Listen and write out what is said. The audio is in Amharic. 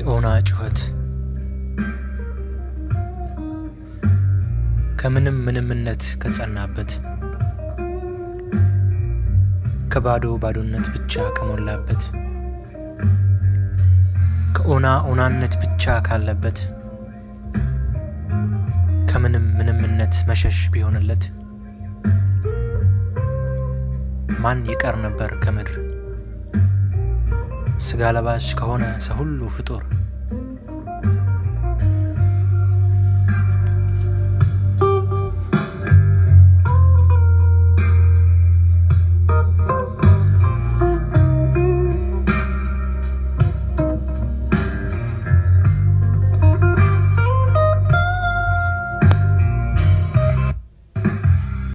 የኦና ጩኸት። ከምንም ምንምነት ከጸናበት ከባዶ ባዶነት ብቻ ከሞላበት ከኦና ኦናነት ብቻ ካለበት ከምንም ምንምነት መሸሽ ቢሆንለት ማን ይቀር ነበር ከምድር ስጋ ለባሽ ከሆነ ሰው ሁሉ ፍጡር